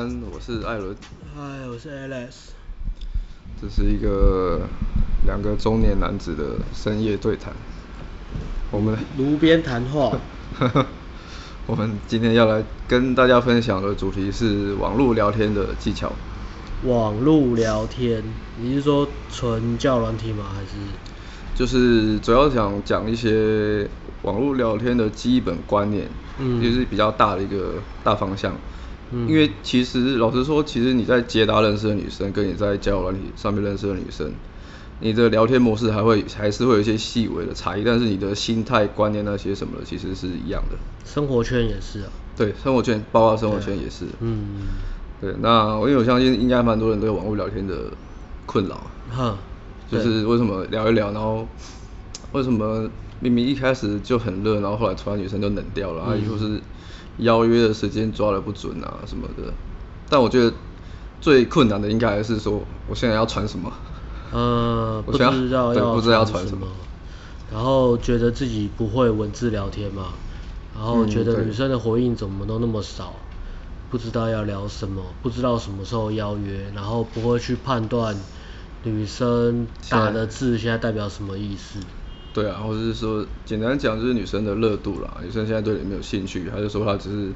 安，我是艾伦。嗨，我是 Alex。这是一个两个中年男子的深夜对谈。我们炉边谈话。我们今天要来跟大家分享的主题是网络聊天的技巧。网络聊天，你是说纯教软体吗？还是？就是主要想讲一些网络聊天的基本观念，嗯，就是比较大的一个大方向。嗯，因为其实老实说，其实你在捷达认识的女生，跟你在交友软体上面认识的女生，你的聊天模式还会还是会有一些细微的差异，但是你的心态、观念那些什么的，其实是一样的。生活圈也是啊。对，生活圈包括生活圈也是。嗯。对，那因为我相信应该蛮多人都有网络聊天的困扰。哈。就是为什么聊一聊，然后为什么明明一开始就很热，然后后来突然女生就冷掉了，啊，又是。邀约的时间抓的不准啊什么的，但我觉得最困难的应该还是说，我现在要传什么？呃，不知道要对，不知道要传什么。然后觉得自己不会文字聊天嘛，然后觉得女生的回应怎么都那么少，不知道要聊什么，不知道什么时候邀约，然后不会去判断女生打的字现在代表什么意思。对啊，或者是说，简单讲就是女生的热度啦。女生现在对你没有兴趣，她就说她只是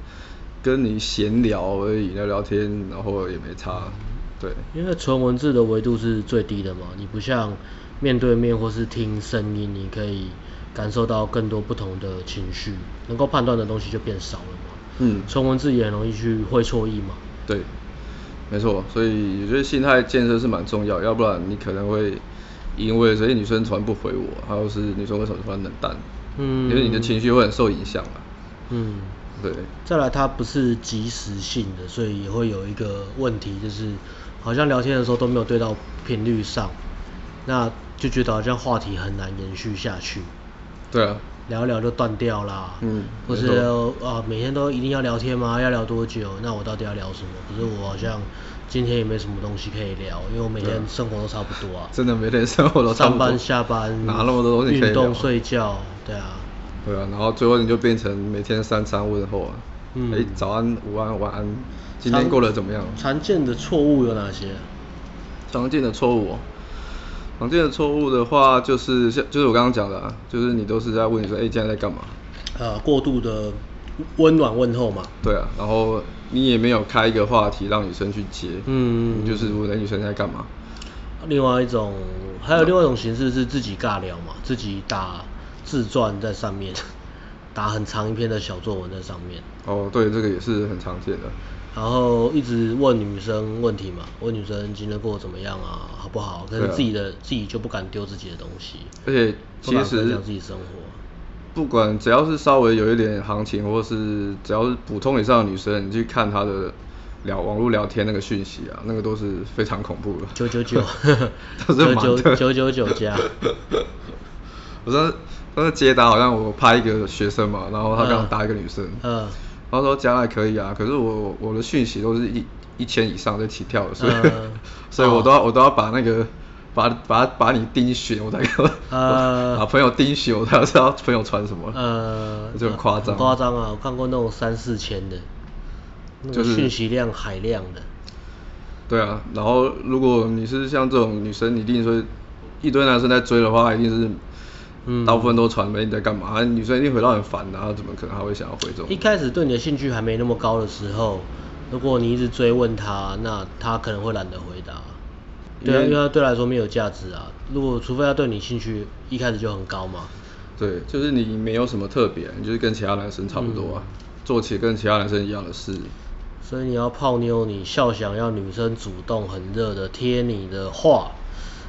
跟你闲聊而已，聊聊天，然后也没差。对，因为纯文字的维度是最低的嘛，你不像面对面或是听声音，你可以感受到更多不同的情绪，能够判断的东西就变少了嘛。嗯，纯文字也很容易去会错意嘛。对，没错，所以我觉得心态建设是蛮重要，要不然你可能会。因为所以女生突然不回我，还有是女生为什么突然冷淡？嗯，因为你的情绪会很受影响啊。嗯，对。再来，它不是即时性的，所以也会有一个问题，就是好像聊天的时候都没有对到频率上，那就觉得好像话题很难延续下去。对啊。聊一聊就断掉啦。嗯。或是啊，每天都一定要聊天吗？要聊多久？那我到底要聊什么？可是我好像。今天也没什么东西可以聊，因为我每天生活都差不多啊。真的每天生活都差不多。上班下班，哪那么多东西可以聊？运动睡觉，对啊。对啊，然后最后你就变成每天三餐问候啊。嗯。哎，早安、午安、晚安，今天过得怎么样？常见的错误有哪些？常见的错误哦。常见的错误的话，就是像就是我刚刚讲的，啊，就是你都是在问你说，哎，今天在干嘛？呃，过度的温暖问候嘛。对啊，然后。你也没有开一个话题让女生去接，嗯，就是问那女生在干嘛。另外一种，还有另外一种形式是自己尬聊嘛，自己打自传在上面，打很长一篇的小作文在上面。哦，对，这个也是很常见的。然后一直问女生问题嘛，问女生今天过得怎么样啊，好不好？可是自己的、啊、自己就不敢丢自己的东西，而且其实讲自己生活。不管只要是稍微有一点行情，或是只要是普通以上的女生，你去看她的聊网络聊天那个讯息啊，那个都是非常恐怖的。九九九，九九九九九加。我说，那捷达好像我拍一个学生嘛，然后他刚搭一个女生，嗯，嗯然后说加还可以啊，可是我我的讯息都是一一千以上在起跳的，所以、嗯、所以我都要、哦、我都要把那个。把把把你盯血，我才给呃，把朋友盯血，我才知道朋友传什么。呃，就很夸张。夸张啊！我看过那种三四千的，就是讯息量海量的。对啊，然后如果你是像这种女生，你一定说一堆男生在追的话，一定是，嗯，大部分都传没你在干嘛，女生一定回到很烦的，怎么可能还会想要回这种？一开始对你的兴趣还没那么高的时候，如果你一直追问他，那他可能会懒得回答。对啊，因为他对他来说没有价值啊。如果除非他对你兴趣一开始就很高嘛。对，就是你没有什么特别，你就是跟其他男生差不多啊，嗯、做起跟其他男生一样的事。所以你要泡妞，你笑想要女生主动很热的贴你的话，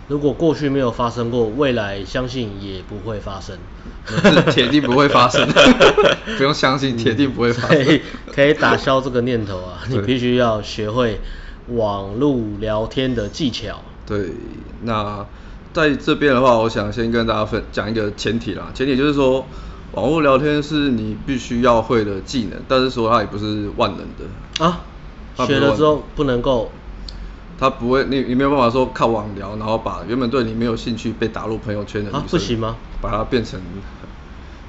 如果过去没有发生过，未来相信也不会发生。铁定不会发生，不用相信，铁定不会发生。可以可以打消这个念头啊，你必须要学会。网络聊天的技巧。对，那在这边的话，我想先跟大家分讲一个前提啦。前提就是说，网络聊天是你必须要会的技能，但是说它也不是万能的。啊？学了之后不能够？他不会，你你没有办法说靠网聊，然后把原本对你没有兴趣被打入朋友圈的女生，啊，不行吗？把它变成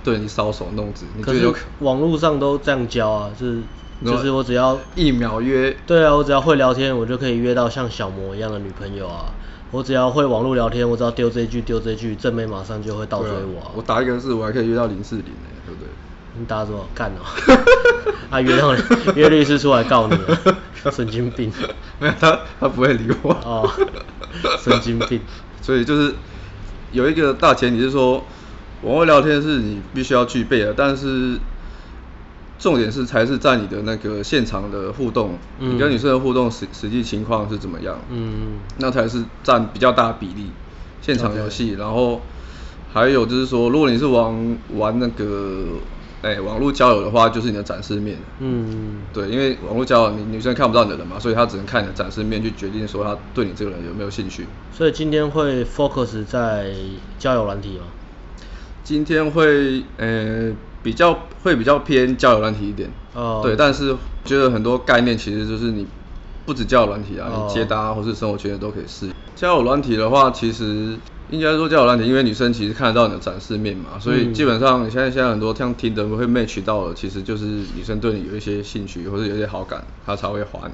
对你搔首弄姿？可是网络上都这样教啊，就是就是我只要一秒约。对啊，我只要会聊天，我就可以约到像小魔一样的女朋友啊。我只要会网络聊天，我只要丢这一句丢这一句，正妹马上就会倒追我、啊啊。我打一个字，我还可以约到零四零呢，对不对？你打什么？干哦！啊，约到约律师出来告你了，神经病。没有他，他不会理我。哦，神经病。所以就是有一个大前提是说，网络聊天是你必须要具备的，但是。重点是才是在你的那个现场的互动，嗯、你跟女生的互动实实际情况是怎么样？嗯，那才是占比较大的比例。现场游戏.然后还有就是说，如果你是玩玩那个哎、欸、网络交友的话，就是你的展示面。嗯，对，因为网络交友你女生看不到你的人嘛，所以她只能看你的展示面去决定说她对你这个人有没有兴趣。所以今天会 focus 在交友软体吗？今天会呃。比较会比较偏交友软体一点，哦，对，但是觉得很多概念其实就是你不止交友软体啊，哦、你接单或是生活圈的都可以试。交友软体的话，其实应该说交友软体，因为女生其实看得到你的展示面嘛，所以基本上你现在现在很多像 Tinder 会 match 到的，其实就是女生对你有一些兴趣或者有一些好感，她才会滑你。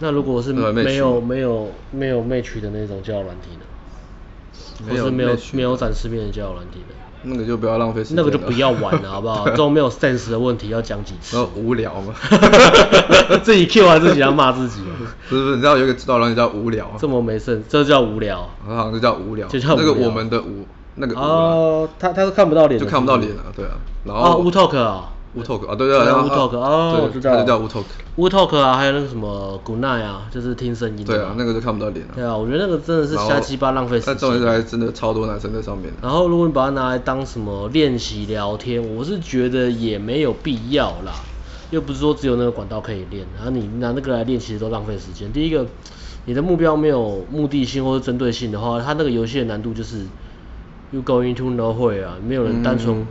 那如果是没有没有没有没有 match 的那种交友软体呢？或是没有没有展示面的交友软体呢？那个就不要浪费时间，那个就不要玩了，好不好？这种没有 sense 的问题要讲几次？无聊嘛，自己 Q 完自己要骂自己吗？不是不是，你知道有一个指导人叫无聊，这么没 sense，这叫无聊。好像就叫无聊，就叫那个我们的无那个哦，他他是看不到脸，就看不到脸啊，对啊。然后无 talk 啊。乌 Talk 啊，对对对，乌 Talk 哦，我知道，它就叫乌 Talk。乌 Talk 啊，还有那个什么 Good Night 啊，就是听声音。对啊，那个就看不到脸了。对啊，我觉得那个真的是瞎鸡巴浪费时间。但重点是还真的超多男生在上面。然后如果你把它拿来当什么练习聊天，我是觉得也没有必要啦。又不是说只有那个管道可以练，然后你拿那个来练，其实都浪费时间。第一个，你的目标没有目的性或是针对性的话，它那个游戏的难度就是 You going to nowhere 啊，没有人单纯。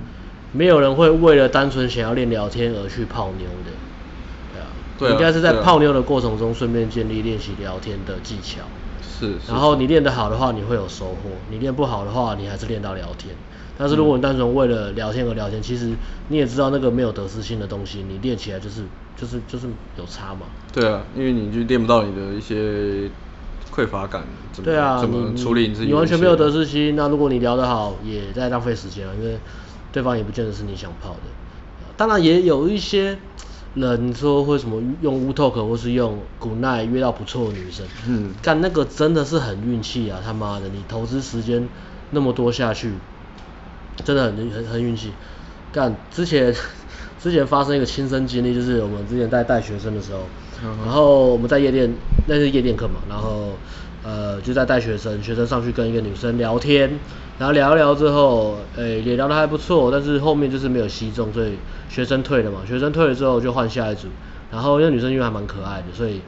没有人会为了单纯想要练聊天而去泡妞的，对啊，对啊，应该是在泡妞的过程中顺便建立练习聊天的技巧。是，然后你练得好的话，你会有收获；你练不好的话，你还是练到聊天。但是如果你单纯为了聊天而聊天，嗯、其实你也知道那个没有得失心的东西，你练起来就是就是就是有差嘛。对啊，因为你就练不到你的一些匮乏感，怎么对啊，怎么处理你自己？你完全没有得失心，那如果你聊得好，也在浪费时间了，因为。对方也不见得是你想泡的，当然也有一些人说会什么用 Wootalk 或是用 Goodnight 约到不错的女生，嗯，干那个真的是很运气啊，他妈的，你投资时间那么多下去，真的很很很运气。干之前 之前发生一个亲身经历，就是我们之前在带学生的时候，嗯、然后我们在夜店，那是夜店课嘛，然后呃就在带学生，学生上去跟一个女生聊天。然后聊一聊之后，诶也聊得还不错，但是后面就是没有吸中，所以学生退了嘛。学生退了之后就换下一组，然后那女生因为还蛮可爱的，所以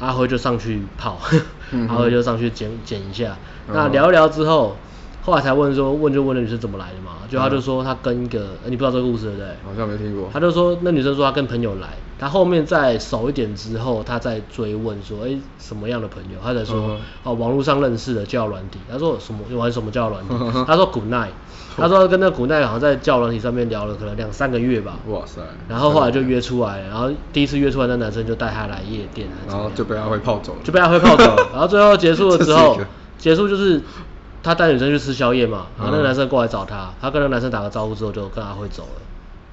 阿辉就上去泡，阿辉就上去捡捡一下。嗯、那聊一聊之后，后来才问说，问就问那女生怎么来的嘛，就他就说他跟一个，你不知道这个故事对不对？好像没听过。他就说那女生说他跟朋友来。他后面再熟一点之后，他再追问说，哎、欸，什么样的朋友？他才说，哦、uh. 网络上认识的交友软体。他说什么？玩什么交友软体？Uh. 他说 Good night。他说跟那个 Good night 好像在交友软体上面聊了可能两三个月吧。哇塞！然后后来就约出来，然后第一次约出来，那男生就带他来夜店，然后就被他会泡走了，就被他会泡走了。然后最后结束了之后，结束就是他带女生去吃宵夜嘛，然后那个男生过来找他，他跟那个男生打个招呼之后就跟阿辉走了。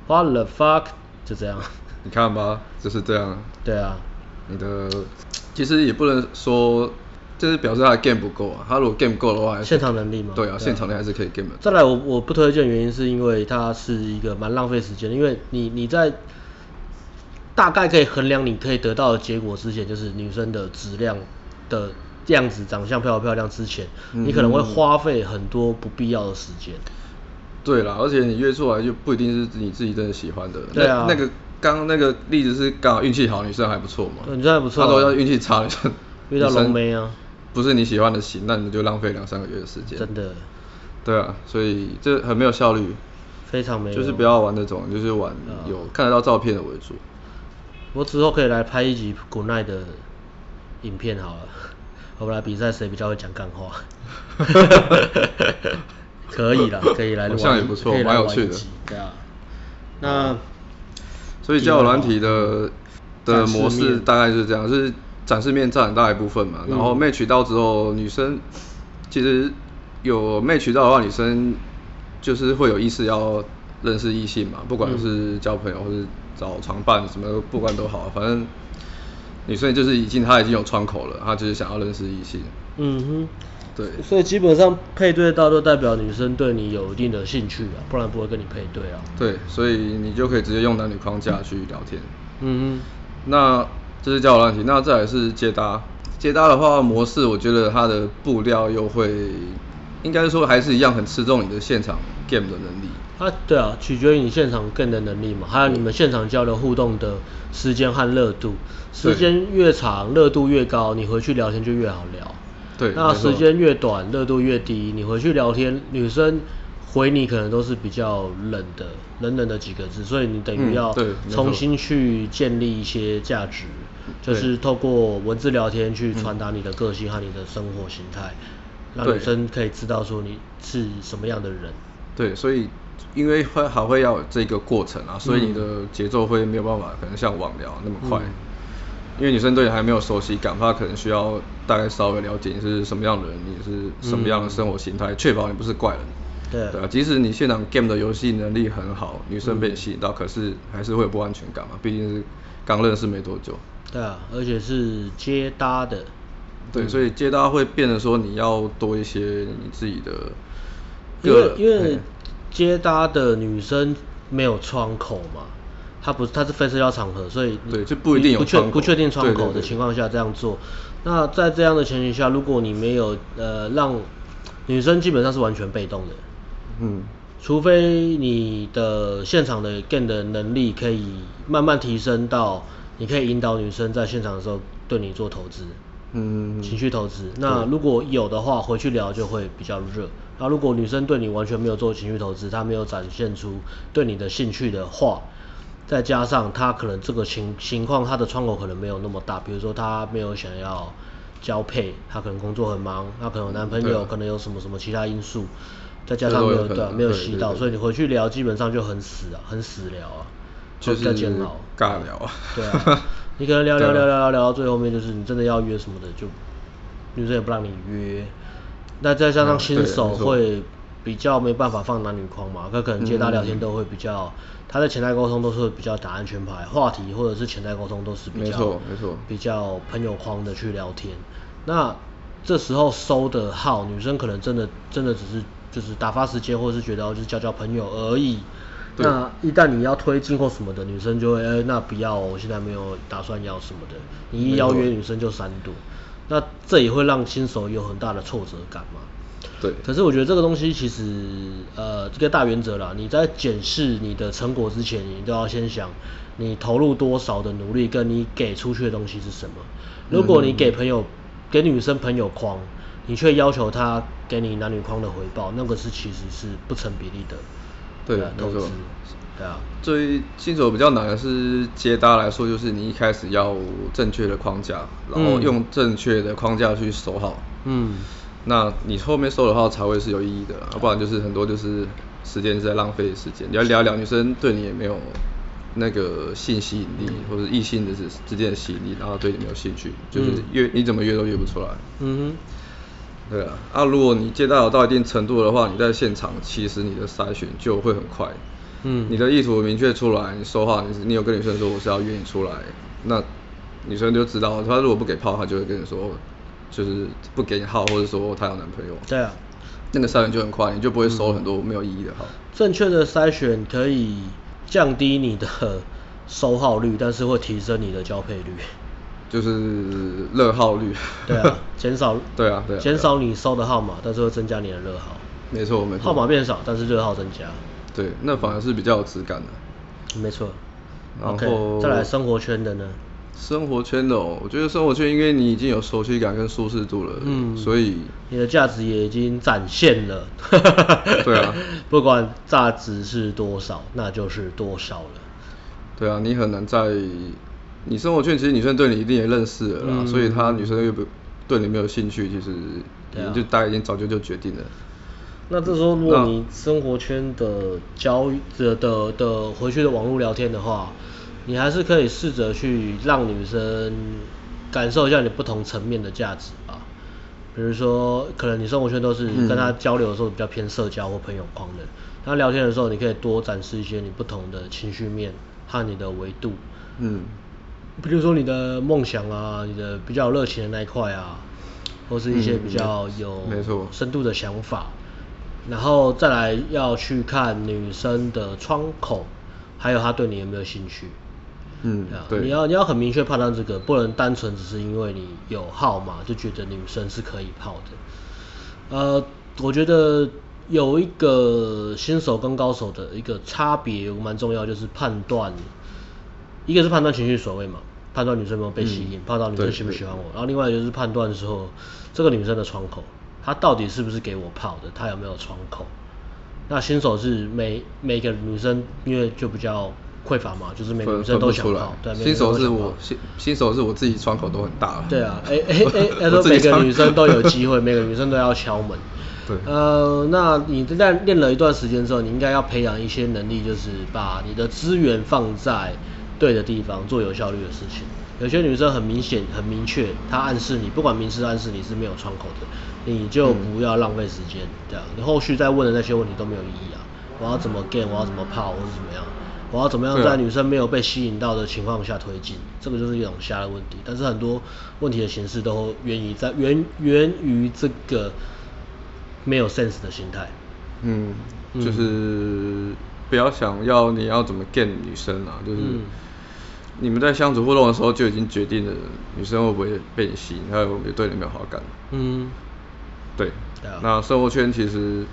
What the fuck？就这样。你看吧，就是这样。对啊，你的其实也不能说，就是表示他的 game 不够啊。他如果 game 够的话，现场能力嘛。对啊，现场力还是可以 game 的。再来我，我我不推荐原因是因为它是一个蛮浪费时间的，因为你你在大概可以衡量你可以得到的结果之前，就是女生的质量的样子、长相漂不漂亮之前，嗯、你可能会花费很多不必要的时间。对啦，而且你约出来就不一定是你自己真的喜欢的。对啊，那，那个。刚刚那个例子是刚好运气好，女生还不错嘛？女生还不错。他说要运气差，女生遇到龙妹啊，不是你喜欢的型，那你就浪费两三个月的时间。真的。对啊，所以这很没有效率。非常没有。就是不要玩那种，就是玩有看得到照片的为主。我之后可以来拍一集 Good Night 的影片好了，我们来比赛谁比较会讲干话。可以啦，可以来。好像也不错，蛮有趣的。对啊。那。所以交友软体的的模式大概就是这样，是展示面占很大一部分嘛，然后 match 到之后，女生其实有 match 到的话，女生就是会有意识要认识异性嘛，不管是交朋友或是找床伴什么，不管都好，反正女生就是已经她已经有窗口了，她就是想要认识异性。嗯哼。对，所以基本上配对到都代表女生对你有一定的兴趣啊，不然不会跟你配对啊。对，所以你就可以直接用男女框架去聊天。嗯哼，那这是交友软体，那再来是接搭。接搭的话模式，我觉得它的布料又会，应该说还是一样很吃重你的现场 game 的能力。啊，对啊，取决于你现场 game 的能力嘛，还有你们现场交流互动的时间和热度，时间越长，热度越高，你回去聊天就越好聊。对，那时间越短，热度越低，你回去聊天，女生回你可能都是比较冷的，冷冷的几个字，所以你等于要重新去建立一些价值，就是透过文字聊天去传达你的个性和你的生活形态，让女生可以知道说你是什么样的人。对，所以因为会还会要有这个过程啊，所以你的节奏会没有办法可能像网聊那么快。嗯因为女生对你还没有熟悉感，她可能需要大概稍微了解你是什么样的人，你是什么样的生活形态，确、嗯、保你不是怪人。对，对啊，即使你现场 game 的游戏能力很好，女生被你吸引到，嗯、可是还是会有不安全感嘛，毕竟是刚认识没多久。对啊，而且是接搭的。对，嗯、所以接搭会变得说你要多一些你自己的。因为因为接搭的女生没有窗口嘛。他不是，他是非社交场合，所以对，就不一定有，不确不确定窗口的情况下这样做。那在这样的前提下，如果你没有呃让女生基本上是完全被动的，嗯，除非你的现场的 game 的能力可以慢慢提升到你可以引导女生在现场的时候对你做投资，嗯，情绪投资。那如果有的话，回去聊就会比较热。那如果女生对你完全没有做情绪投资，她没有展现出对你的兴趣的话，再加上他可能这个情情况，他的窗口可能没有那么大，比如说他没有想要交配，他可能工作很忙，他可能有男朋友，可能有什么什么其他因素，再加上没有对啊没有吸到，所以你回去聊基本上就很死啊，很死聊啊，就是煎熬尬聊啊，对啊，你可能聊聊聊聊聊聊到最后面就是你真的要约什么的就女生也不让你约，那再加上新手会比较没办法放男女框嘛，他可能接搭聊天都会比较。他的前台沟通都是比较打安全牌，话题或者是前台沟通都是比较没错没错比较朋友框的去聊天。那这时候收的号，女生可能真的真的只是就是打发时间，或者是觉得就是交交朋友而已。那一旦你要推进或什么的，女生就会哎、欸、那不要，我现在没有打算要什么的。你一邀约女生就闪躲，那这也会让新手有很大的挫折感嘛。对，可是我觉得这个东西其实，呃，这个大原则啦，你在检视你的成果之前，你都要先想，你投入多少的努力，跟你给出去的东西是什么。如果你给朋友，给女生朋友框，你却要求她给你男女框的回报，那个是其实是不成比例的。对，投资。对啊。最新手比较难的是接搭来说，就是你一开始要正确的框架，然后用正确的框架去守好。嗯。那你后面收的话才会是有意义的，要不然就是很多就是时间是在浪费时间。你要聊聊女生对你也没有那个性吸引力，或者异性的之之间的吸引力，然后对你没有兴趣，就是约你怎么约都约不出来。嗯哼。对啊，啊如果你接待到一定程度的话，你在现场其实你的筛选就会很快。嗯。你的意图明确出来，你说话你你有跟女生说我是要约你出来，那女生就知道，她如果不给泡，她就会跟你说。就是不给你号，或者说她有男朋友。对啊，那个筛选就很快，你就不会收很多没有意义的号。正确的筛选可以降低你的收号率，但是会提升你的交配率。就是热号率。对啊，减少。对啊，对啊。减少你收的号码，但是会增加你的热号。没错，没错。号码变少，但是热号增加。对，那反而是比较有质感的。没错。然后、再来生活圈的呢？生活圈的哦，我觉得生活圈，因为你已经有熟悉感跟舒适度了，嗯，所以你的价值也已经展现了，对啊，不管价值是多少，那就是多少了。对啊，你很难在你生活圈，其实女生对你一定也认识了啦，嗯、所以她女生又不对你没有兴趣，其实你就大概已经早就就决定了。那这时候，如果你生活圈的交的的的回去的网络聊天的话。你还是可以试着去让女生感受一下你不同层面的价值吧。比如说，可能你生活圈都是跟她交流的时候比较偏社交或朋友框的，跟她聊天的时候，你可以多展示一些你不同的情绪面和你的维度。嗯。比如说你的梦想啊，你的比较有热情的那一块啊，或是一些比较有深度的想法，嗯、然后再来要去看女生的窗口，还有她对你有没有兴趣。嗯，对，你要你要很明确判断这个，不能单纯只是因为你有号码就觉得女生是可以泡的。呃，我觉得有一个新手跟高手的一个差别蛮重要，就是判断。一个是判断情绪所谓嘛，判断女生有没有被吸引，判断、嗯、女生喜不喜欢我，然后另外就是判断说这个女生的窗口，她到底是不是给我泡的，她有没有窗口。那新手是每每个女生因为就比较匮乏嘛，就是每个女生都想泡，对，新手是我新新手是我自己窗口都很大。对啊，哎哎哎，要说每个女生都有 机会，每个女生都要敲门。对。呃，那你在练了一段时间之后，你应该要培养一些能力，就是把你的资源放在。对的地方做有效率的事情。有些女生很明显、很明确，她暗示你，不管明示暗示你是没有窗口的，你就不要浪费时间，这样你后续再问的那些问题都没有意义啊。我要怎么 gain，我要怎么泡，或是怎么样？我要怎么样在女生没有被吸引到的情况下推进？这个就是一种瞎的问题。但是很多问题的形式都源于在源源于这个没有 sense 的心态。嗯，就是不要想要你要怎么 game 女生啊，就是。嗯你们在相处互动的时候就已经决定了女生会不会被你吸引，还有没有对你没有好感。嗯，对。那生活圈其实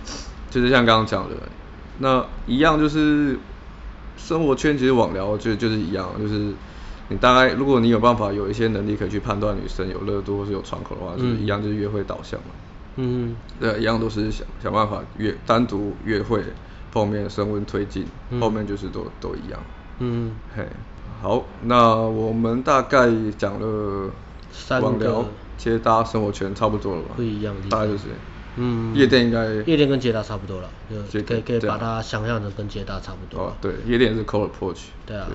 就是像刚刚讲的，那一样就是生活圈其实网聊就就是一样，就是你大概如果你有办法有一些能力可以去判断女生有热度或是有窗口的话，就是一样就是约会导向嘛。嗯。对，一样都是想想办法约单独约会后面升温推进，后面就是都都一样。嗯。嘿。好，那我们大概讲了网聊、接搭、生活圈，差不多了吧？不一样，大概就是，嗯，夜店应该夜店跟捷达差不多了，就可以可以把它想象的跟捷达差不多。哦，对，夜店是 cold approach。对啊，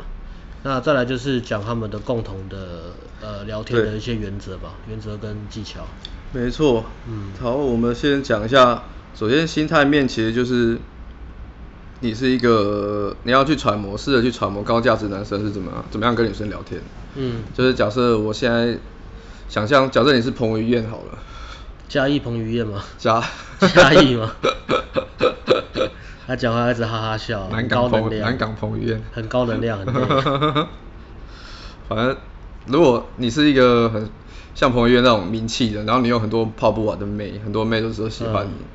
那再来就是讲他们的共同的呃聊天的一些原则吧，原则跟技巧。没错，嗯，好，我们先讲一下，首先心态面其实就是。你是一个，你要去揣摩，试着去揣摩高价值男生是怎么样，怎么样跟女生聊天。嗯，就是假设我现在想象，假设你是彭于晏好了。嘉义彭于晏吗？嘉 嘉义吗？他讲话一直哈哈笑。南港彭南港彭于晏。很高能量，很。反正如果你是一个很像彭于晏那种名气的，然后你有很多泡不完的妹，很多妹都说喜欢你，嗯、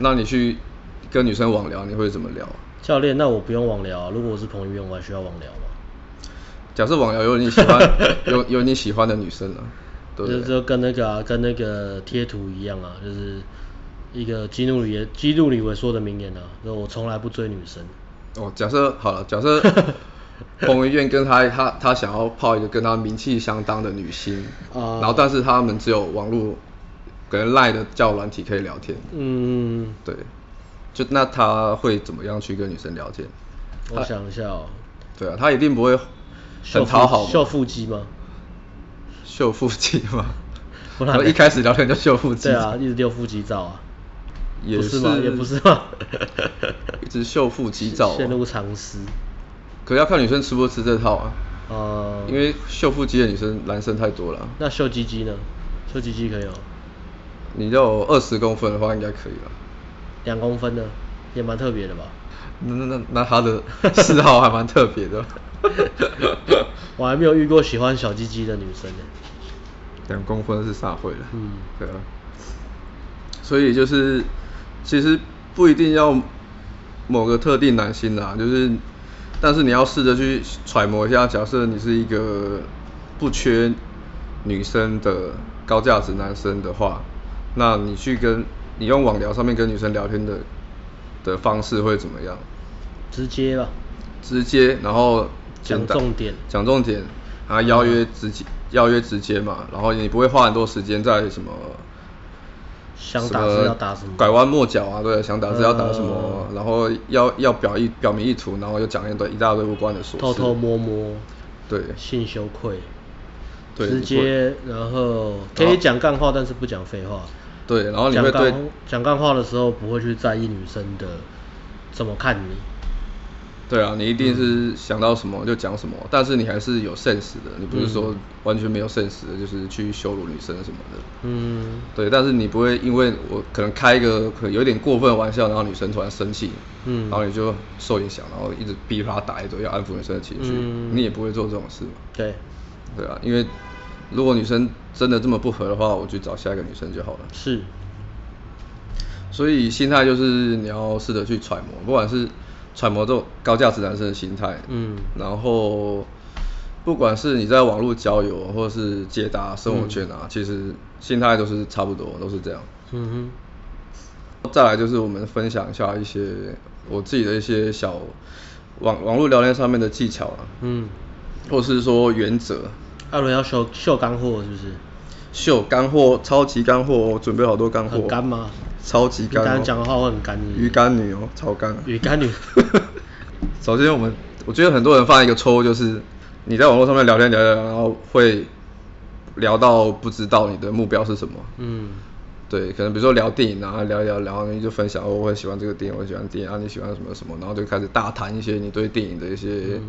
那你去。跟女生网聊你会怎么聊？教练，那我不用网聊啊。如果我是彭于晏，我还需要网聊吗？假设网聊有你喜欢，有有你喜欢的女生啊，就就跟那个啊，跟那个贴图一样啊，就是一个基努里基努里维说的名言啊，就我从来不追女生。哦，假设好了，假设 彭于晏跟他他他想要泡一个跟他名气相当的女星，啊、然后但是他们只有网络跟赖的叫软体可以聊天。嗯，对。就那他会怎么样去跟女生聊天？我想一下哦。对啊，他一定不会很讨好。秀腹肌吗？秀腹肌吗？不然一开始聊天就秀腹肌。对啊，一直丢腹肌照啊。也是吗？也不是吗？一直秀腹肌照。陷入长思。可要看女生吃不吃这套啊。哦。因为秀腹肌的女生男生太多了。那秀鸡鸡呢？秀鸡鸡可以吗？你要有二十公分的话，应该可以了。两公分的，也蛮特别的吧？那那那那他的嗜好还蛮特别的。我还没有遇过喜欢小鸡鸡的女生呢。两公分是撒会了。嗯，对啊。所以就是，其实不一定要某个特定男性啦，就是，但是你要试着去揣摩一下，假设你是一个不缺女生的高价值男生的话，那你去跟。你用网聊上面跟女生聊天的的方式会怎么样？直接吧。直接，然后讲重点。讲重点，啊，邀约直接，邀约直接嘛，然后你不会花很多时间在什么想打字要打什么？拐弯抹角啊，对，想打字要打什么？呃、然后要要表意表明意图，然后又讲一堆一大堆无关的琐事。偷偷摸摸。对。性羞愧。对。直接，然后可以讲干话，但是不讲废话。对，然后你会对讲干话的时候不会去在意女生的怎么看你。对啊，你一定是想到什么就讲什么，嗯、但是你还是有 sense 的，你不是说完全没有 sense 的，就是去羞辱女生什么的。嗯。对，但是你不会因为我可能开一个可能有点过分的玩笑，然后女生突然生气，嗯，然后你就受影响，然后一直逼她打一顿，要安抚女生的情绪，嗯、你也不会做这种事嘛。对。对啊，因为如果女生真的这么不合的话，我去找下一个女生就好了。是。所以心态就是你要试着去揣摩，不管是。揣摩这种高价值男生的心态，嗯，然后不管是你在网络交友，或者是解答生活圈啊，嗯、其实心态都是差不多，都是这样。嗯哼。再来就是我们分享一下一些我自己的一些小网网络聊天上面的技巧啊，嗯，或是说原则。艾伦要秀秀干货是不是？秀干货，超级干货，我准备好多干货。很干吗？超级干，刚刚讲的话我很干。鱼干女哦，超干。鱼干女。首先，我们我觉得很多人犯一个错误，就是你在网络上面聊天聊聊，然后会聊到不知道你的目标是什么。嗯。对，可能比如说聊电影啊，聊一聊，然后你就分享哦，我很喜欢这个电影，我喜欢电影啊，你喜欢什么什么，然后就开始大谈一些你对电影的一些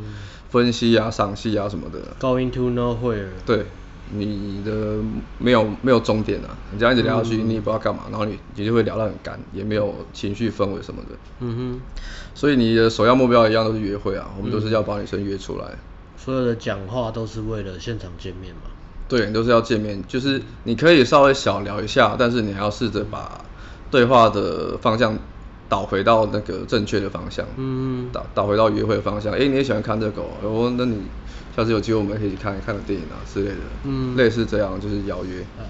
分析啊、赏析啊什么的。Going to nowhere。对。你的没有没有终点啊，你这样一直聊下去，你也不知道干嘛，然后你你就会聊得很干，也没有情绪氛围什么的。嗯哼。所以你的首要目标一样都是约会啊，我们都是要把女生约出来。所有的讲话都是为了现场见面嘛？对，都是要见面，就是你可以稍微小聊一下，但是你还要试着把对话的方向导回到那个正确的方向。嗯。导导回到约会的方向，哎，你也喜欢看这狗哦，那你。下次有机会我们可以去看看个电影啊之类的，嗯，类似这样就是邀约，啊、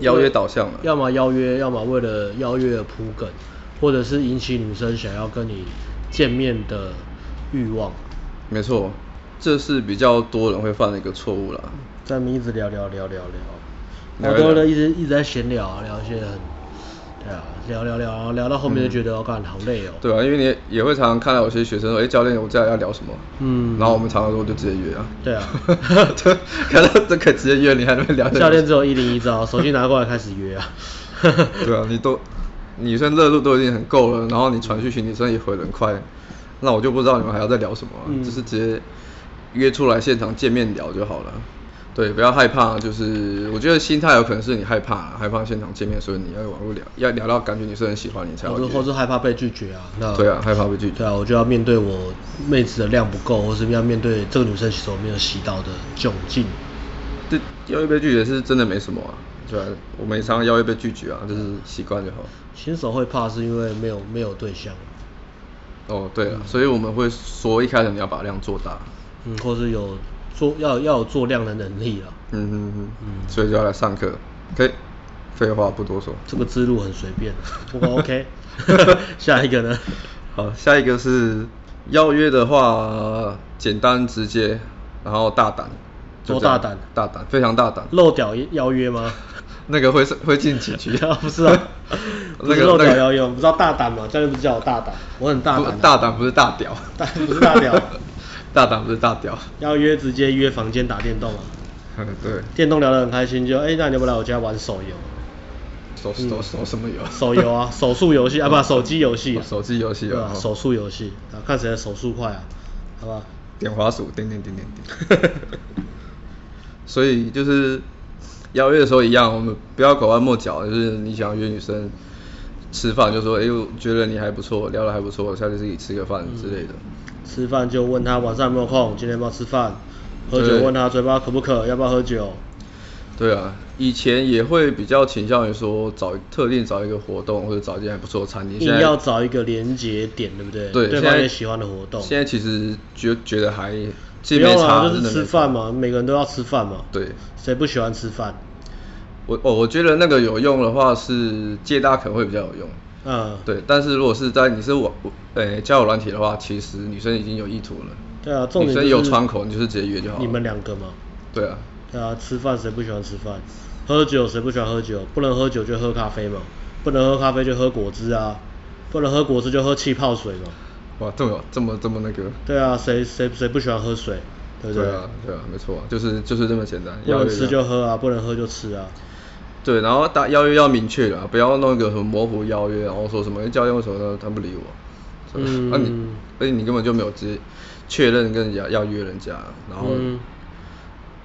邀约导向了，要么邀约，要么为了邀约而铺梗，或者是引起女生想要跟你见面的欲望。没错，这是比较多人会犯的一个错误啦。在一直聊聊聊聊聊，好多人一直一直在闲聊啊，聊一些很。对啊，聊聊聊，聊到后面就觉得我感觉好累哦。对啊，因为你也会常常看到有些学生说，哎，教练，我接下来要聊什么？嗯。然后我们常常说就直接约啊。对啊。对，看到这可以直接约，你还能聊？教练只有一零一招，手机拿过来开始约啊。对啊，你都女生热度都已经很够了，然后你传讯息，女生也回得很快，那我就不知道你们还要再聊什么，嗯、就是直接约出来现场见面聊就好了。对，不要害怕，就是我觉得心态有可能是你害怕，害怕现场见面，所以你要网络聊，要聊到感觉女生很喜欢你才。或者或者害怕被拒绝啊？那对啊，害怕被拒绝。对啊，我就要面对我妹子的量不够，或是要面对这个女生其实我没有洗到的窘境。这邀约被拒绝是真的没什么啊，对啊，我们常常邀约被拒绝啊，就是习惯就好。新手会怕是因为没有没有对象。哦，对了，嗯、所以我们会说一开始你要把量做大。嗯，或是有。做要要有做量的能力了，嗯嗯嗯，所以就要来上课。可以废话不多说，这个之路很随便，不过 OK。下一个呢？好，下一个是邀约的话，简单直接，然后大胆。多大胆？大胆，非常大胆。漏屌邀约吗？那个会是会进警局 啊？不是啊，那个漏屌邀约，不知道大胆吗？教练不是叫我大胆，我很大胆。大胆不是大屌，大不是大屌。大胆不是大屌，要约直接约房间打电动啊。嗯，对。电动聊得很开心，就哎、欸，那你要不要来我家玩手游？手手手什么游？手游啊，手速游戏啊，不，手机游戏。手机游戏啊。手速游戏，啊，看谁的手速快啊，好吧。点滑鼠，点点点点点。所以就是邀约的时候一样，我们不要拐弯抹角，就是你想要约女生吃饭，就说哎，我觉得你还不错，聊得还不错，下次自己吃个饭之类的。嗯吃饭就问他晚上有没有空，今天要不要吃饭？喝酒问他嘴巴渴不渴，要不要喝酒？对啊，以前也会比较倾向于说找特定找一个活动或者找一间还不错的餐厅，硬要找一个连接点，对不对？对，对方也喜欢的活动。现在其实觉觉得还不用啊，就是吃饭嘛，每个人都要吃饭嘛。对，谁不喜欢吃饭？我哦，我觉得那个有用的话是借大可能会比较有用。嗯，对，但是如果是在你是网，呃，交友软体的话，其实女生已经有意图了。对啊，重点是女生有窗口，你就是直接约就好了。你们两个嘛。对啊。对啊，吃饭谁不喜欢吃饭？喝酒谁不喜欢喝酒？不能喝酒就喝咖啡嘛。不能喝咖啡就喝果汁啊，不能喝果汁就喝气泡水嘛。哇，这么这么这么那个？对啊，谁谁谁不喜欢喝水？对不对？对啊，对啊，没错，就是就是这么简单。不能吃就喝啊，不能喝就吃啊。对，然后打邀约要明确啊，不要弄一个很模糊邀约，然后说什么教练为什么他他不理我？嗯。那、啊、你而且你根本就没有直接确认跟人家要约人家，然后。嗯。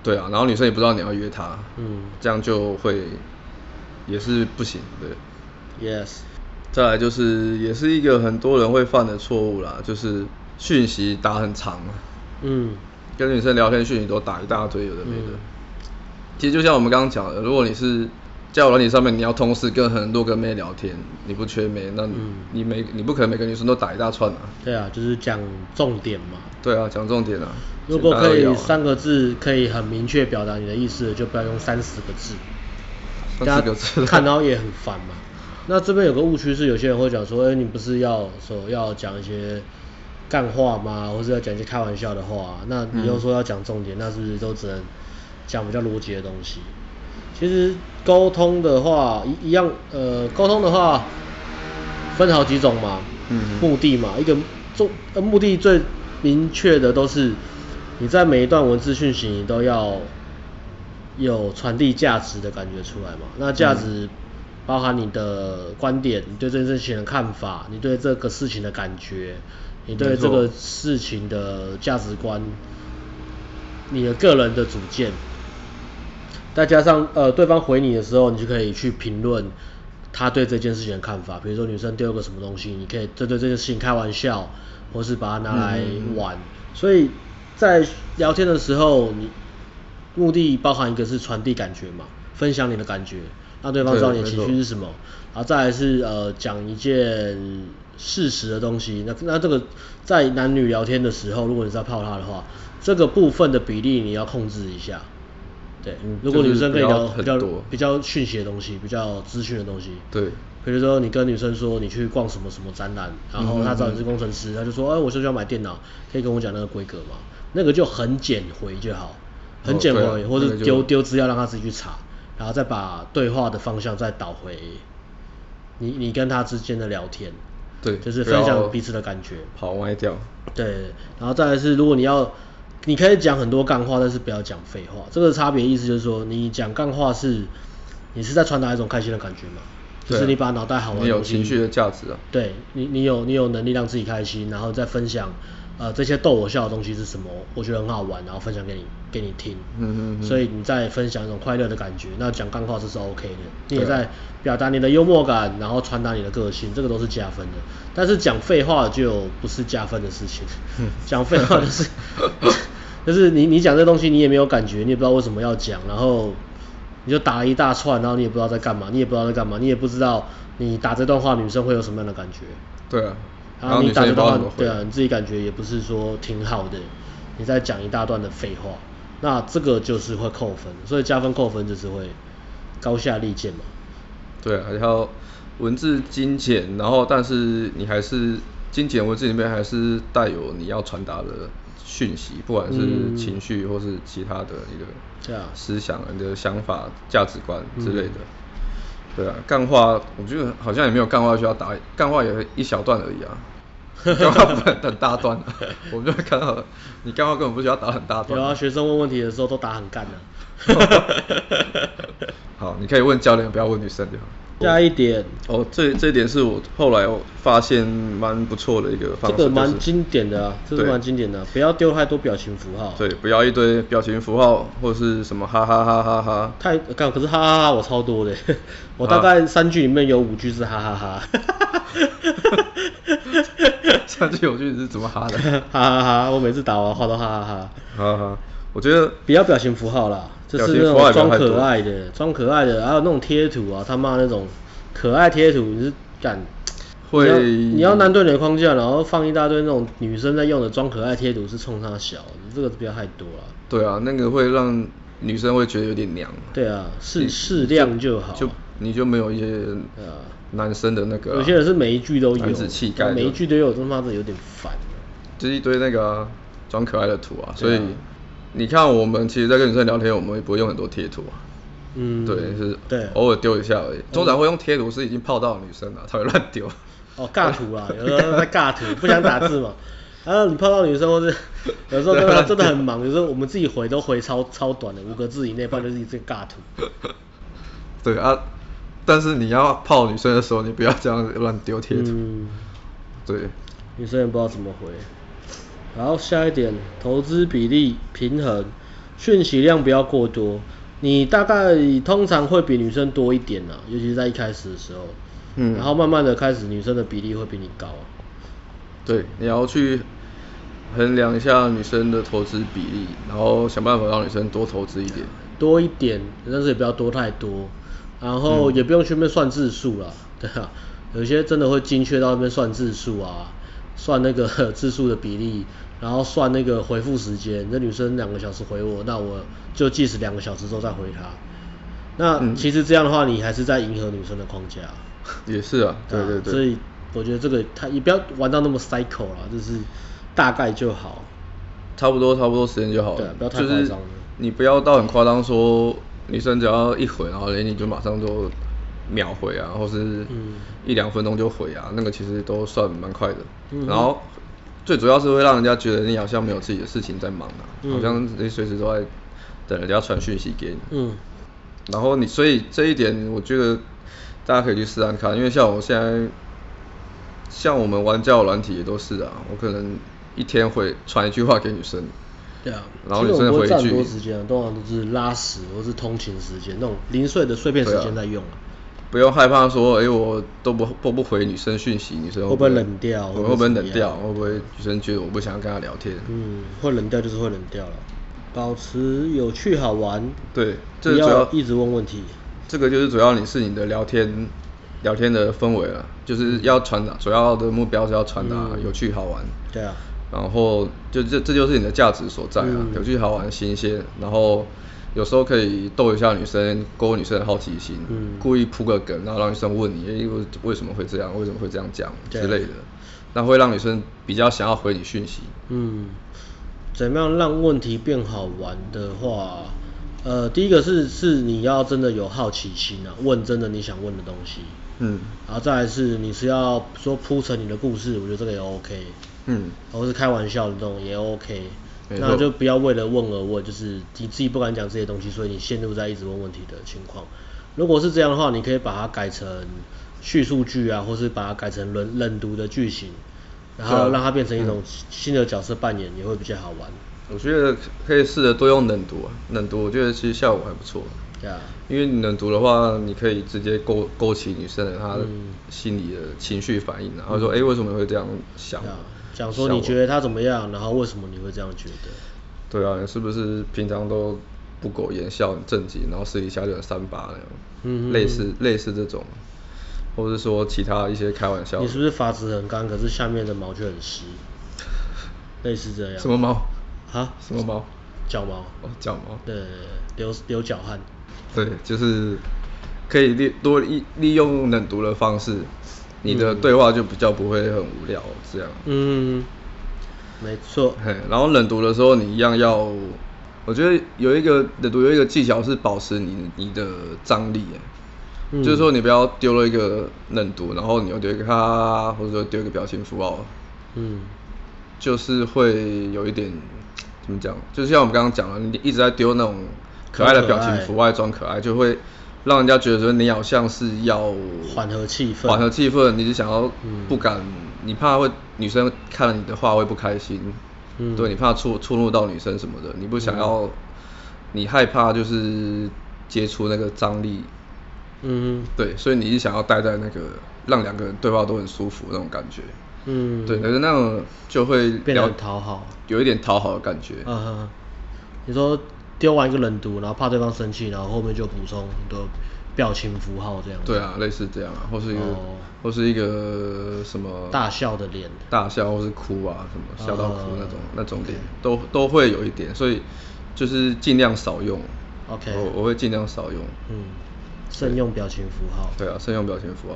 对啊，然后女生也不知道你要约她，嗯，这样就会也是不行，对。Yes。再来就是也是一个很多人会犯的错误啦，就是讯息打很长。嗯，跟女生聊天讯息都打一大堆，有的没的。嗯、其实就像我们刚刚讲的，如果你是交友软体上面你要同时跟很多个妹聊天，你不缺妹，那你每、嗯、你不可能每个女生都打一大串啊。对啊，就是讲重点嘛。对啊，讲重点啊。如果可以三个字可以很明确表达你的意思，就不要用三十个字。三十个字。看到也很烦嘛。那这边有个误区是，有些人会讲说，哎，你不是要说要讲一些干话吗？或是要讲一些开玩笑的话？那你又说要讲重点，嗯、那是不是都只能讲比较逻辑的东西？其实沟通的话，一一样，呃，沟通的话分好几种嘛，嗯，目的嘛，一个重呃目的最明确的都是你在每一段文字讯息，你都要有传递价值的感觉出来嘛。那价值。嗯包含你的观点，你对这件事情的看法，你对这个事情的感觉，你对这个事情的价值观，你的个人的主见，再加上呃对方回你的时候，你就可以去评论他对这件事情的看法。比如说女生丢个什么东西，你可以针对这件事情开玩笑，或是把它拿来玩。嗯嗯嗯。所以在聊天的时候，你目的包含一个是传递感觉嘛，分享你的感觉。让对方知道你的情绪是什么，然后再来是呃讲一件事实的东西。那那这个在男女聊天的时候，如果你在泡他的话，这个部分的比例你要控制一下。对，如果女生跟你聊比较比较讯息的东西，比较资讯的东西。对。比如说你跟女生说你去逛什么什么展览，然后她知道你是工程师，她就说哎我是需要买电脑，可以跟我讲那个规格吗？那个就很简回就好，很简回，或者丢丢资料让她自己去查。然后再把对话的方向再导回你你跟她之间的聊天，对，就是分享彼此的感觉，跑歪掉。对，然后再来是如果你要，你可以讲很多干话，但是不要讲废话。这个差别意思就是说，你讲干话是，你是在传达一种开心的感觉嘛，就是你把脑袋好玩，你有情绪的价值啊。对你，你有你有能力让自己开心，然后再分享。呃，这些逗我笑的东西是什么？我觉得很好玩，然后分享给你，给你听。嗯嗯。所以你在分享一种快乐的感觉，那讲干话这是 OK 的。你也在表达你的幽默感，然后传达你的个性，这个都是加分的。但是讲废话就不是加分的事情。讲废话就是 就是你你讲这东西你也没有感觉，你也不知道为什么要讲，然后你就打了一大串，然后你也不知道在干嘛，你也不知道在干嘛，你也不知道你打这段话女生会有什么样的感觉。对啊。然后你打这段话，对啊，你自己感觉也不是说挺好的，你在讲一大段的废话，那这个就是会扣分，所以加分扣分就是会高下立见嘛。对啊，然后文字精简，然后但是你还是精简文字里面还是带有你要传达的讯息，不管是情绪或是其他的一个思想、你的想法、价值观之类的。对啊，干话我觉得好像也没有干话需要打，干话也一小段而已啊。干话不能很大段，我们就会看到你干话根本不需要打很大段。有啊，学生问问题的时候都打很干的。好，你可以问教练，不要问女生就好。下一点哦，这这一点是我后来我发现蛮不错的一个方式。这个蛮经典的啊，这是蛮经典的，不要丢太多表情符号。对，不要一堆表情符号或者是什么哈哈哈哈哈。太干，可是哈哈哈我超多的，我大概三句里面有五句是哈哈哈。三句有句你是怎么哈的？哈哈哈！我每次打完话都哈哈哈。哈哈，我觉得不要表情符号啦，就是那种装可爱的，装可爱的，还有那种贴图啊，他妈那种可爱贴图，你是敢？会。你要男对女的框架，然后放一大堆那种女生在用的装可爱贴图，是冲他小，这个不要太多了。对啊，那个会让女生会觉得有点娘。对啊，适适量就好。就你就没有一些。男生的那个、啊，有些人是每一句都有，男子气概，每一句都有，他妈的有点烦。就是一堆那个装可爱的图啊，所以你看我们其实，在跟女生聊天，我们也不会用很多贴图啊。嗯，对，是，对，偶尔丢一下而已。通常会用贴图是已经泡到女生了，才会乱丢。哦，尬图啊，有时候在尬图，不想打字嘛。然 后你泡到女生，或是有时候真的真的很忙，有时候我们自己回都回超超短的，五个字以内，不然就是一个尬图。对啊，但是你要泡女生的时候，你不要这样乱丢贴图。嗯，对。女生也不知道怎么回。然后下一点，投资比例平衡，讯息量不要过多。你大概通常会比女生多一点啊，尤其是在一开始的时候。嗯。然后慢慢的开始，女生的比例会比你高。对，你要去衡量一下女生的投资比例，然后想办法让女生多投资一点。多一点，但是也不要多太多。然后也不用去那边算字数啦，对啊。有些真的会精确到那边算字数啊。算那个 字数的比例，然后算那个回复时间。那女生两个小时回我，那我就计时两个小时之后再回她。那其实这样的话，你还是在迎合女生的框架。也是啊，对对对。所以我觉得这个他也不要玩到那么 cycle 啦，就是大概就好。差不多差不多时间就好了。对，不要太夸张。你不要到很夸张，说女生只要一回，然后连你就马上就。秒回啊，或是一两分钟就回啊，那个其实都算蛮快的。然后最主要是会让人家觉得你好像没有自己的事情在忙啊，好像你随时都在等人家传讯息给你。嗯。然后你所以这一点我觉得大家可以去试试看，因为像我现在像我们玩交友软体也都是啊，我可能一天会传一句话给女生。对啊。然后女生回一句。很多时间，啊通常都是拉屎或是通勤时间那种零碎的碎片时间在用啊。不用害怕说，哎，我都不都不回女生讯息，女生会不会冷掉？会不会冷掉？会不会女生觉得我不想跟她聊天？嗯，会冷掉就是会冷掉了。保持有趣好玩。对，这要一直问问题。这个就是主要你是你的聊天聊天的氛围了，就是要传达主要的目标是要传达有趣好玩。对啊。然后就这这就是你的价值所在啊，有趣好玩新鲜，然后。有时候可以逗一下女生，勾女生的好奇心，嗯、故意铺个梗，然后让女生问你，哎，为为什么会这样？为什么会这样讲之类的，那会让女生比较想要回你讯息。嗯，怎么样让问题变好玩的话，呃，第一个是是你要真的有好奇心啊，问真的你想问的东西。嗯，然后再来是你是要说铺成你的故事，我觉得这个也 OK。嗯，或是开玩笑的这种也 OK。那就不要为了问而问，就是你自己不敢讲这些东西，所以你陷入在一直问问题的情况。如果是这样的话，你可以把它改成叙述句啊，或是把它改成冷冷读的句型，然后让它变成一种新的角色扮演，也会比较好玩。我觉得可以试着多用冷读啊，冷读我觉得其实效果还不错。对啊，因为冷读的话，你可以直接勾勾起女生的她心里的情绪反应，然后说，哎，为什么会这样想？讲说你觉得他怎么样，然后为什么你会这样觉得？对啊，你是不是平常都不苟言笑、很正经，然后私底下就很三八那样？嗯哼，类似类似这种，或者是说其他一些开玩笑。你是不是发质很干，可是下面的毛却很湿？类似这样。什么毛？啊？什么毛？脚毛。哦，脚毛。对，流流脚汗。对，就是可以利多利利用冷读的方式。你的对话就比较不会很无聊，这样。嗯，没错。嘿，然后冷读的时候，你一样要，我觉得有一个冷读有一个技巧是保持你你的张力，嗯、就是说你不要丢了一个冷读，然后你又丢一个哈，或者说丢一个表情符号，嗯，就是会有一点怎么讲，就像我们刚刚讲了，你一直在丢那种可爱的表情符号装可爱，就会。让人家觉得说你好像是要缓和气氛，缓和气氛，你是想要不敢，嗯、你怕会女生看了你的话会不开心，嗯、对，你怕触触怒到女生什么的，你不想要，嗯、你害怕就是接触那个张力，嗯，对，所以你是想要待在那个让两个人对话都很舒服那种感觉，嗯，对，可是那种就会变得讨好，有一点讨好的感觉，嗯哼，你说。丢完一个冷读，然后怕对方生气，然后后面就补充很多表情符号这样。对啊，类似这样啊，或是一个，哦、或是一个什么大笑的脸，大笑或是哭啊，什么笑到哭那种、哦、那种脸，都都会有一点，所以就是尽量少用。OK，我我会尽量少用。嗯，慎用表情符号。对啊，慎用表情符号。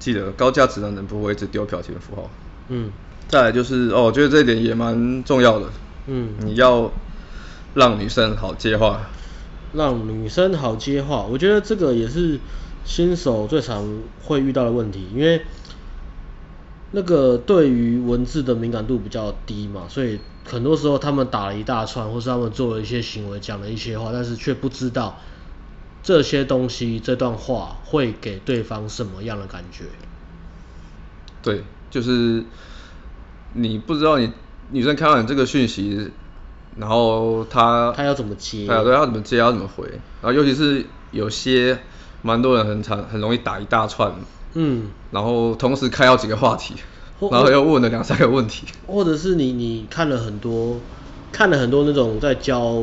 记得高价值的人不会一直丢表情符号。嗯，再来就是哦，我觉得这一点也蛮重要的。嗯，你要。让女生好接话，让女生好接话，我觉得这个也是新手最常会遇到的问题，因为那个对于文字的敏感度比较低嘛，所以很多时候他们打了一大串，或是他们做了一些行为，讲了一些话，但是却不知道这些东西，这段话会给对方什么样的感觉。对，就是你不知道你女生看到你这个讯息。然后他他要怎么接？对，要怎么接，要怎么回？然后尤其是有些蛮多人很常很容易打一大串，嗯，然后同时开好几个话题，然后又问了两三个问题。或者是你你看了很多看了很多那种在教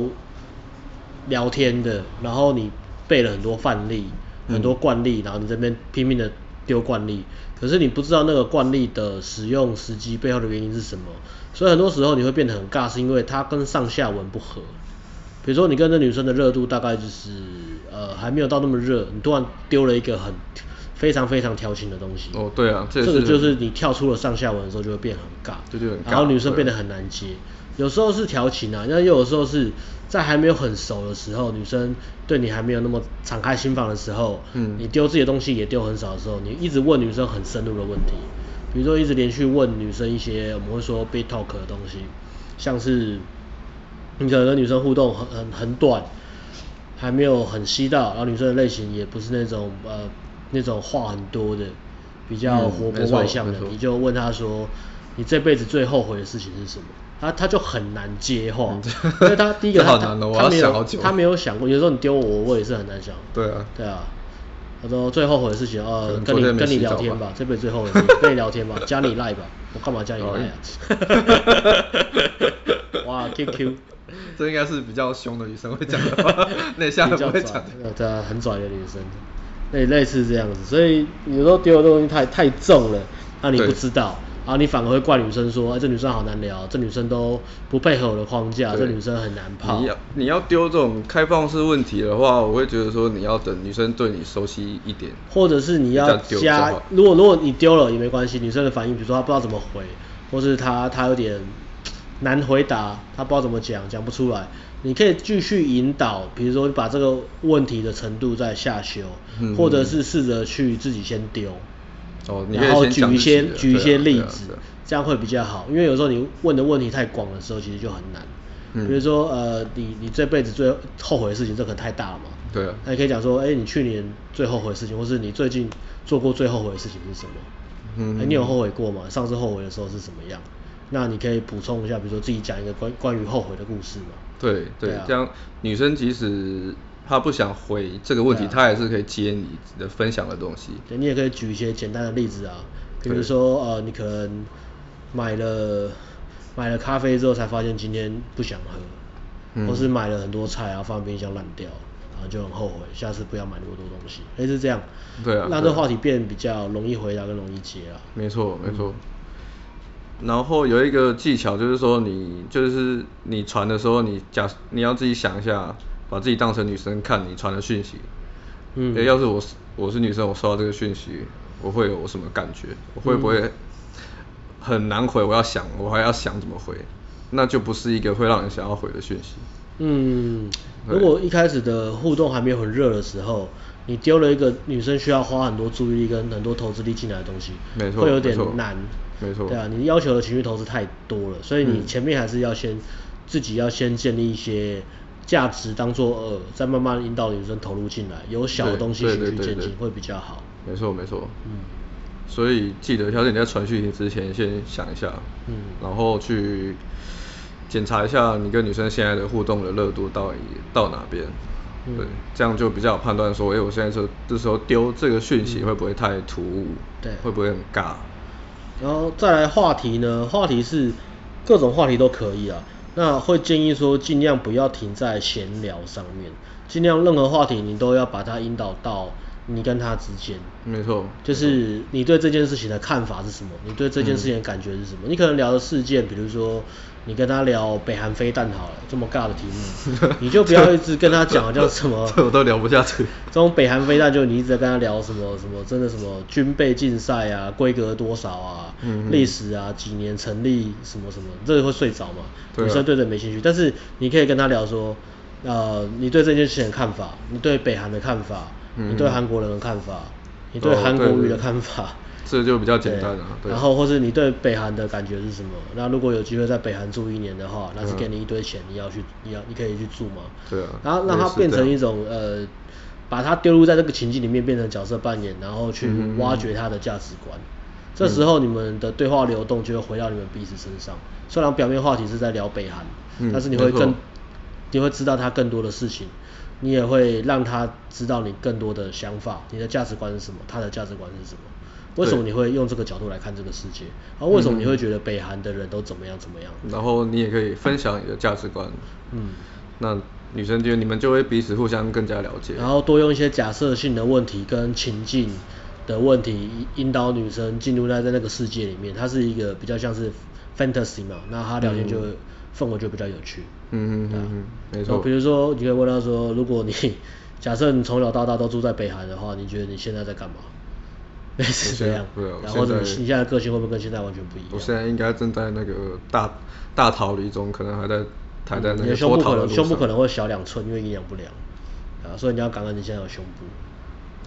聊天的，然后你背了很多范例、很多惯例，然后你这边拼命的丢惯例，可是你不知道那个惯例的使用时机背后的原因是什么。所以很多时候你会变得很尬，是因为它跟上下文不合。比如说你跟这女生的热度大概就是呃还没有到那么热，你突然丢了一个很非常非常调情的东西。哦，对啊，这个就是你跳出了上下文的时候就会变很尬，对对，很尬。然后女生变得很难接。有时候是调情啊，那又有时候是在还没有很熟的时候，女生对你还没有那么敞开心房的时候，嗯，你丢自己的东西也丢很少的时候，你一直问女生很深入的问题。比如说一直连续问女生一些我们会说 big talk 的东西，像是你可能跟女生互动很很很短，还没有很吸到，然后女生的类型也不是那种呃那种话很多的，比较活泼外向的，你就问她说你这辈子最后悔的事情是什么？她她就很难接话，因为她第一个她她没有她没有想过，有时候你丢我我也是很难想。对啊。对啊。他说最后悔的事情，呃，跟你跟你聊天吧，这辈子最后悔的事情，跟你聊天吧，加你赖吧，我干嘛加你赖啊？哇，QQ，这应该是比较凶的女生会讲的话，内向的不会讲。对啊，很拽的女生，类类似这样子，所以有时候丢的东西太太重了，那你不知道。然后你反而会怪女生说，哎，这女生好难聊，这女生都不配合我的框架，这女生很难泡。你要你要丢这种开放式问题的话，我会觉得说你要等女生对你熟悉一点，或者是你要加，如果如果你丢了也没关系，女生的反应，比如说她不知道怎么回，或是她她有点难回答，她不知道怎么讲，讲不出来，你可以继续引导，比如说把这个问题的程度再下修，嗯、或者是试着去自己先丢。哦，然后举一些举一些例子，这样会比较好，因为有时候你问的问题太广的时候，其实就很难。嗯，比如说呃，你你这辈子最后悔的事情，这可能太大了嘛。对啊。那你可以讲说，哎，你去年最后悔的事情，或是你最近做过最后悔的事情是什么？嗯。哎，你有后悔过吗？上次后悔的时候是什么样？那你可以补充一下，比如说自己讲一个关关于后悔的故事嘛。对对，这样女生即使。他不想回这个问题，啊、他还是可以接你的分享的东西。对，你也可以举一些简单的例子啊，比如说呃，你可能买了买了咖啡之后才发现今天不想喝，嗯、或是买了很多菜然后放冰箱烂掉，然后就很后悔，下次不要买那么多东西。类似这样，对啊，让这个话题变比较容易回答跟容易接啊。没错没错。嗯、然后有一个技巧就是说你，你就是你传的时候，你假你要自己想一下。把自己当成女生看你传的讯息，嗯，要是我是我是女生，我收到这个讯息，我会有什么感觉？我会不会很难回？我要想，我还要想怎么回，那就不是一个会让人想要回的讯息。嗯，如果一开始的互动还没有很热的时候，你丢了一个女生需要花很多注意力跟很多投资力进来的东西，没错，会有点难，没错，对啊，你要求的情绪投资太多了，所以你前面还是要先、嗯、自己要先建立一些。价值当做二，再慢慢引导女生投入进来，有小的东西循序渐进会比较好。没错没错。嗯。所以记得，小姐你在传讯息之前先想一下，嗯，然后去检查一下你跟女生现在的互动的热度到底到哪边，嗯、对，这样就比较有判断说，哎、欸，我现在这这时候丢这个讯息会不会太突兀？嗯、对，会不会很尬？然后再来话题呢？话题是各种话题都可以啊。那会建议说，尽量不要停在闲聊上面，尽量任何话题你都要把它引导到你跟他之间。没错，就是你对这件事情的看法是什么？你对这件事情的感觉是什么？嗯、你可能聊的事件，比如说你跟他聊北韩飞弹好了，这么尬的题目，你就不要一直跟他讲叫什么，这我都聊不下去。这种北韩飞弹就你一直在跟他聊什么什么，真的什么军备竞赛啊，规格多少啊，历史啊，几年成立什么什么，这个会睡着嘛？女生对这没兴趣，但是你可以跟他聊说，呃，你对这件事情的看法，你对北韩的看法，嗯、你对韩国人的看法，你对韩国语的看法。哦这就比较简单了，对。然后或是你对北韩的感觉是什么？那如果有机会在北韩住一年的话，那是给你一堆钱，你要去，你要你可以去住吗？对啊。然后让它变成一种呃，把它丢入在这个情境里面，变成角色扮演，然后去挖掘他的价值观。这时候你们的对话流动就会回到你们彼此身上。虽然表面话题是在聊北韩，但是你会更，你会知道他更多的事情，你也会让他知道你更多的想法，你的价值观是什么，他的价值观是什么。为什么你会用这个角度来看这个世界？然后为什么你会觉得北韩的人都怎么样怎么样？然后你也可以分享你的价值观。嗯，那女生觉得你们就会彼此互相更加了解。然后多用一些假设性的问题跟情境的问题引导女生进入在在那个世界里面。它是一个比较像是 fantasy 嘛，那她聊天就会氛围就比较有趣。嗯嗯嗯嗯，没错。比如说你可以问她说，如果你 假设你从小到大都住在北韩的话，你觉得你现在在干嘛？类似这样，然后你你现在的个性会不会跟现在完全不一样？我现在应该正在那个大大逃离中，可能还在还在那个胸部可能胸部可能会小两寸，因为营养不良，啊，所以你要感恩你现在有胸部。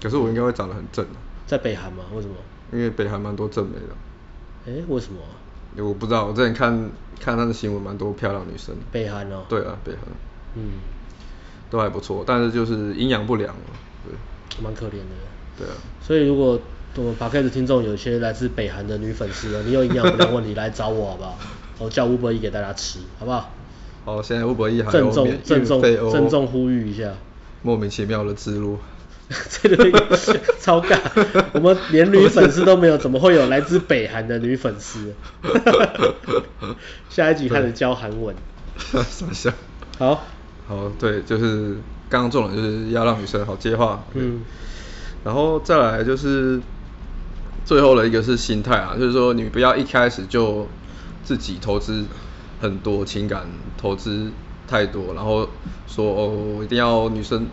可是我应该会长得很正。在北韩吗？为什么？因为北韩蛮多正美的。哎，为什么？我不知道，我之前看看他的新闻，蛮多漂亮女生。北韩哦。对啊，北韩。嗯。都还不错，但是就是营养不良，对。蛮可怜的。对啊。所以如果我们 Podcast 听众有一些来自北韩的女粉丝啊，你有营养不良问题 来找我好不好？我叫吴伯义给大家吃，好不好？好，现在 Uber Eats 还有免运费哦。郑重郑重郑重呼吁一下。莫名其妙的植入。这个 超尬，我们连女粉丝都没有，怎么会有来自北韩的女粉丝？下一集开始教韩文。傻笑。好。好，对，就是刚刚重点就是要让女生好接话。嗯。然后再来就是。最后的一个是心态啊，就是说你不要一开始就自己投资很多情感，投资太多，然后说哦，我一定要女生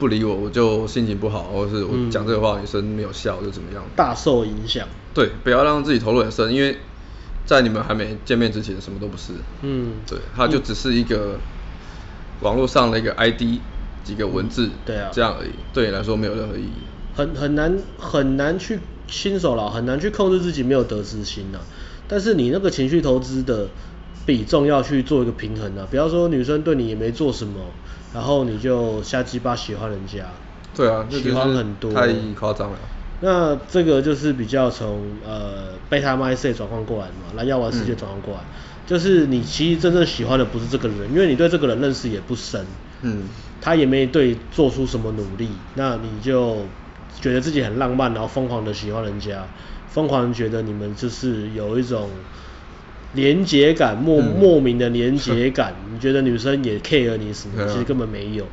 不理我，我就心情不好，或者是我讲这个话女生没有笑就怎么样，大受影响。对，不要让自己投入很深，因为在你们还没见面之前什么都不是。嗯，对，它就只是一个网络上的一个 ID，几个文字，对啊，这样而已，对你来说没有任何意义。很很难很难去。新手啦很难去控制自己没有得失心呐，但是你那个情绪投资的比重要去做一个平衡啊，比方说女生对你也没做什么，然后你就瞎鸡巴喜欢人家，对啊，喜欢很多，太夸张了。那这个就是比较从呃贝塔 mindset 转换过来的嘛，蓝药丸世界转换过来，嗯、就是你其实真正喜欢的不是这个人，因为你对这个人认识也不深，嗯，他也没对做出什么努力，那你就。觉得自己很浪漫，然后疯狂的喜欢人家，疯狂觉得你们就是有一种连结感，莫莫名的连结感。嗯、你觉得女生也 care 你什么？其实根本没有，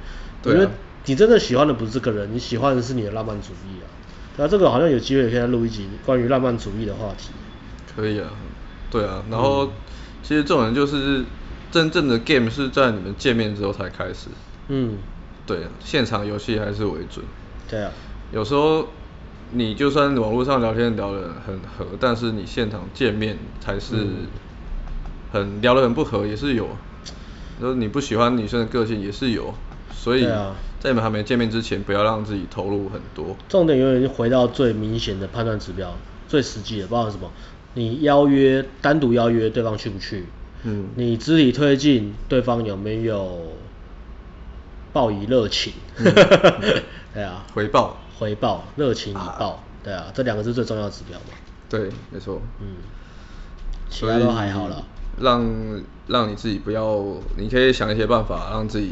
因为你真的喜欢的不是这个人，你喜欢的是你的浪漫主义啊。那这个好像有机会也可以再录一集关于浪漫主义的话题。可以啊，对啊，然后、嗯、其实这种人就是真正的 game 是在你们见面之后才开始。嗯，对，现场游戏还是为准。对啊。有时候你就算网络上聊天聊得很合，但是你现场见面才是很聊得很不合，也是有。就是你不喜欢女生的个性也是有，所以在你们还没见面之前，不要让自己投入很多。重点永远是回到最明显的判断指标，最实际的，包括什么？你邀约单独邀约对方去不去？嗯。你肢体推进对方有没有报以热情？嗯、对啊。回报。回报热情以报，啊、对啊，这两个是最重要的指标嘛。对，没错。嗯，其他都还好了。让让你自己不要，你可以想一些办法让自己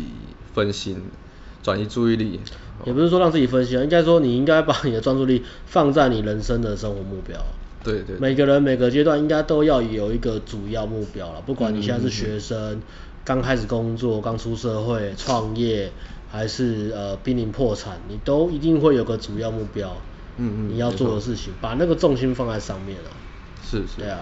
分心，转移注意力。也不是说让自己分心啊，应该说你应该把你的专注力放在你人生的生活目标。对，对对。每个人每个阶段应该都要有一个主要目标了，不管你现在是学生，刚、嗯、开始工作，刚出社会，创业。还是呃濒临破产，你都一定会有个主要目标，嗯嗯，你要做的事情，把那个重心放在上面啊。是是。对啊。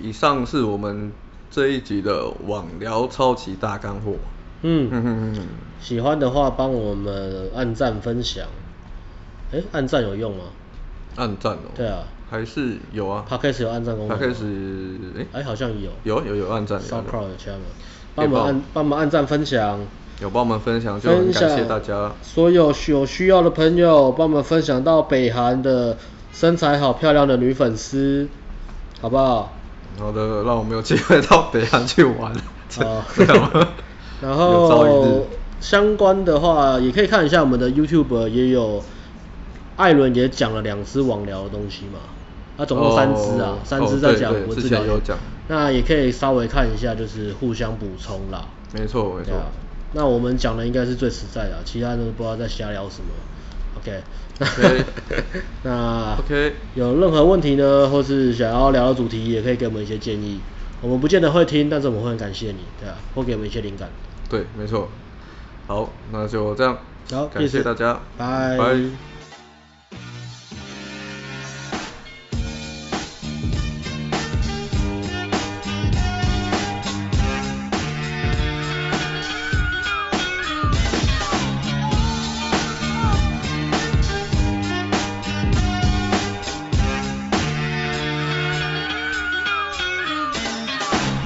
以上是我们这一集的网聊超级大干货。嗯嗯嗯嗯。喜欢的话帮我们按赞分享。哎，按赞有用吗？按赞哦。对啊。还是有啊。Podcast 有按赞功能。Podcast 哎，哎好像有。有有有按赞。SoundCloud 有加吗？帮我们按帮我们按赞分享。有帮我们分享，就很感谢大家。所有有需要的朋友，帮我们分享到北韩的身材好漂亮的女粉丝，好不好？好的，让我们有机会到北韩去玩。好，然后相关的话，也可以看一下我们的 YouTube，也有艾伦也讲了两支网聊的东西嘛。啊，总共三支啊，三支在讲文字聊天。那也可以稍微看一下，就是互相补充啦。没错，没错。那我们讲的应该是最实在的，其他人不知道在瞎聊什么。OK。那 OK。有任何问题呢，或是想要聊的主题，也可以给我们一些建议。我们不见得会听，但是我们会很感谢你，对啊，或给我们一些灵感。对，没错。好，那就这样。好，感谢大家，拜拜。